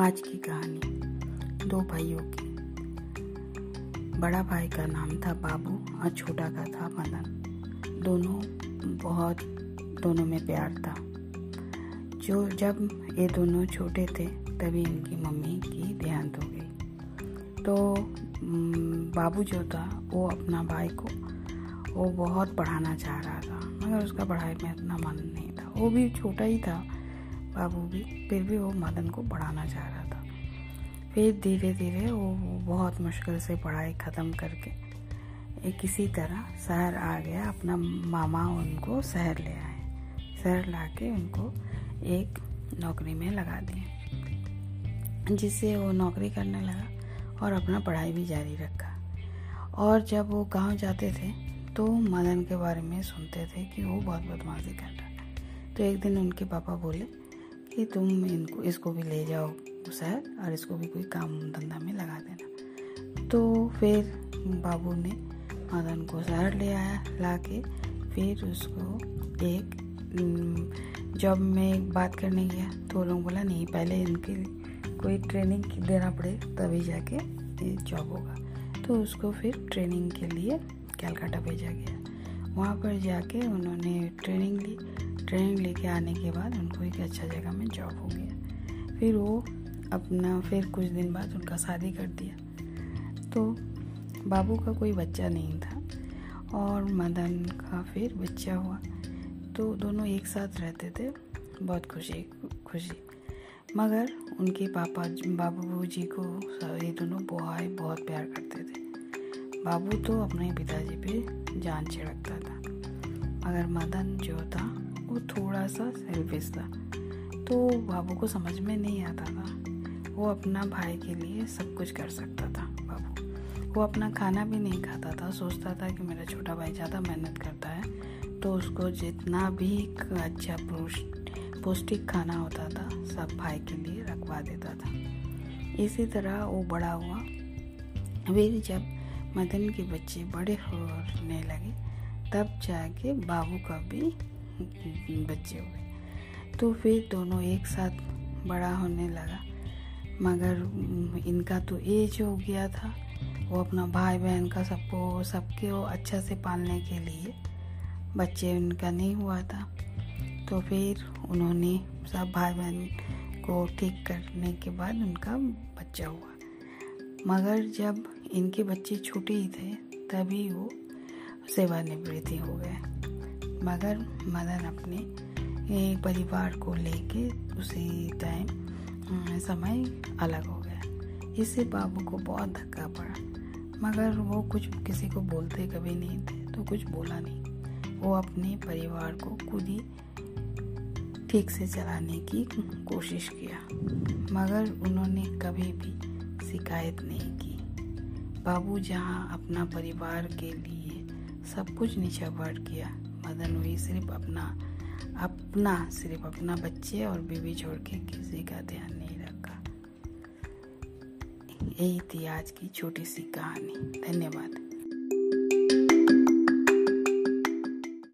आज की कहानी दो भाइयों की। बड़ा भाई का नाम था बाबू और छोटा का था मदन। दोनों बहुत, दोनों में प्यार था। जो जब ये दोनों छोटे थे, तभी इनकी मम्मी की देहांत हो गई। तो बाबू जो था, वो अपना भाई को, वो बहुत पढ़ाना चाह रहा था, मगर उसका पढ़ाई में इतना मन नहीं था। वो भी छोटा ही था बाबू भी, फिर भी वो मदन को पढ़ाना चाह रहा था। फिर धीरे धीरे वो बहुत मुश्किल से पढ़ाई ख़त्म करके एक किसी तरह शहर आ गया। अपना मामा उनको शहर ले आए। शहर ला के उनको एक नौकरी में लगा दिए, जिससे वो नौकरी करने लगा और अपना पढ़ाई भी जारी रखा। और जब वो गाँव जाते थे तो मदन के बारे में सुनते थे कि वो बहुत बदमाशी कर रहा तो एक दिन उनके पापा बोले कि तुम इनको, इसको भी ले जाओ शहर और इसको भी कोई काम धंधा में लगा देना। तो फिर बाबू ने मदन को शहर ले आया ला के फिर उसको एक जॉब में बात करने गया। तो लोग बोला, नहीं, पहले इनके कोई ट्रेनिंग देना पड़े, तभी जाके ये जॉब होगा। तो उसको फिर ट्रेनिंग के लिए कैलकाटा भेजा गया। वहाँ पर जाके उन्होंने ट्रेनिंग ली। ट्रेनिंग लेके आने के बाद उनको एक अच्छा जगह में जॉब हो गया। फिर वो अपना, फिर कुछ दिन बाद उनका शादी कर दिया। तो बाबू का कोई बच्चा नहीं था और मदन का फिर बच्चा हुआ। तो दोनों एक साथ रहते थे, बहुत खुशी खुशी। मगर उनके पापा बाबू जी को ये दोनों बहुत बहुत प्यार करते थे। बाबू तो अपने पिताजी पे जान छिड़कता था, मगर मदन जो था, वो थोड़ा सा सेल्फिश था। तो बाबू को समझ में नहीं आता था, वो अपना भाई के लिए सब कुछ कर सकता था, बाबू। वो अपना खाना भी नहीं खाता था, सोचता था कि मेरा छोटा भाई ज़्यादा मेहनत करता है तो उसको जितना भी अच्छा पौष्टिक खाना होता था, सब भाई के लिए रखवा देता था। इसी तरह वो बड़ा हुआ। फिर जब मदन के बच्चे बड़े होने लगे। तब जाके बाबू का भी बच्चे हुए तो फिर दोनों एक साथ बड़ा होने लगा। मगर इनका तो एज हो गया था। वो अपना भाई बहन का सबको सबके वो अच्छा से पालने के लिए बच्चे उनका नहीं हुआ था। तो फिर उन्होंने सब भाई बहन को ठीक करने के बाद उनका बच्चा हुआ। मगर जब इनके बच्चे छोटे ही थे, तभी वो सेवानिवृत्ति हो गए। मगर मदन अपने परिवार को लेके उसी टाइम समय अलग हो गया। इससे बाबू को बहुत धक्का पड़ा। मगर वो कुछ किसी को बोलते कभी नहीं थे तो कुछ बोला नहीं। वो अपने परिवार को खुद ही ठीक से चलाने की कोशिश किया। मगर उन्होंने कभी भी शिकायत नहीं की। बाबू जहाँ अपना परिवार के लिए सब कुछ निछावर किया, मदन हुई सिर्फ़ अपना अपना, सिर्फ़ अपना बच्चे और बीवी छोड़ के किसी का ध्यान नहीं रखा। यही थी आज की छोटी सी कहानी। धन्यवाद।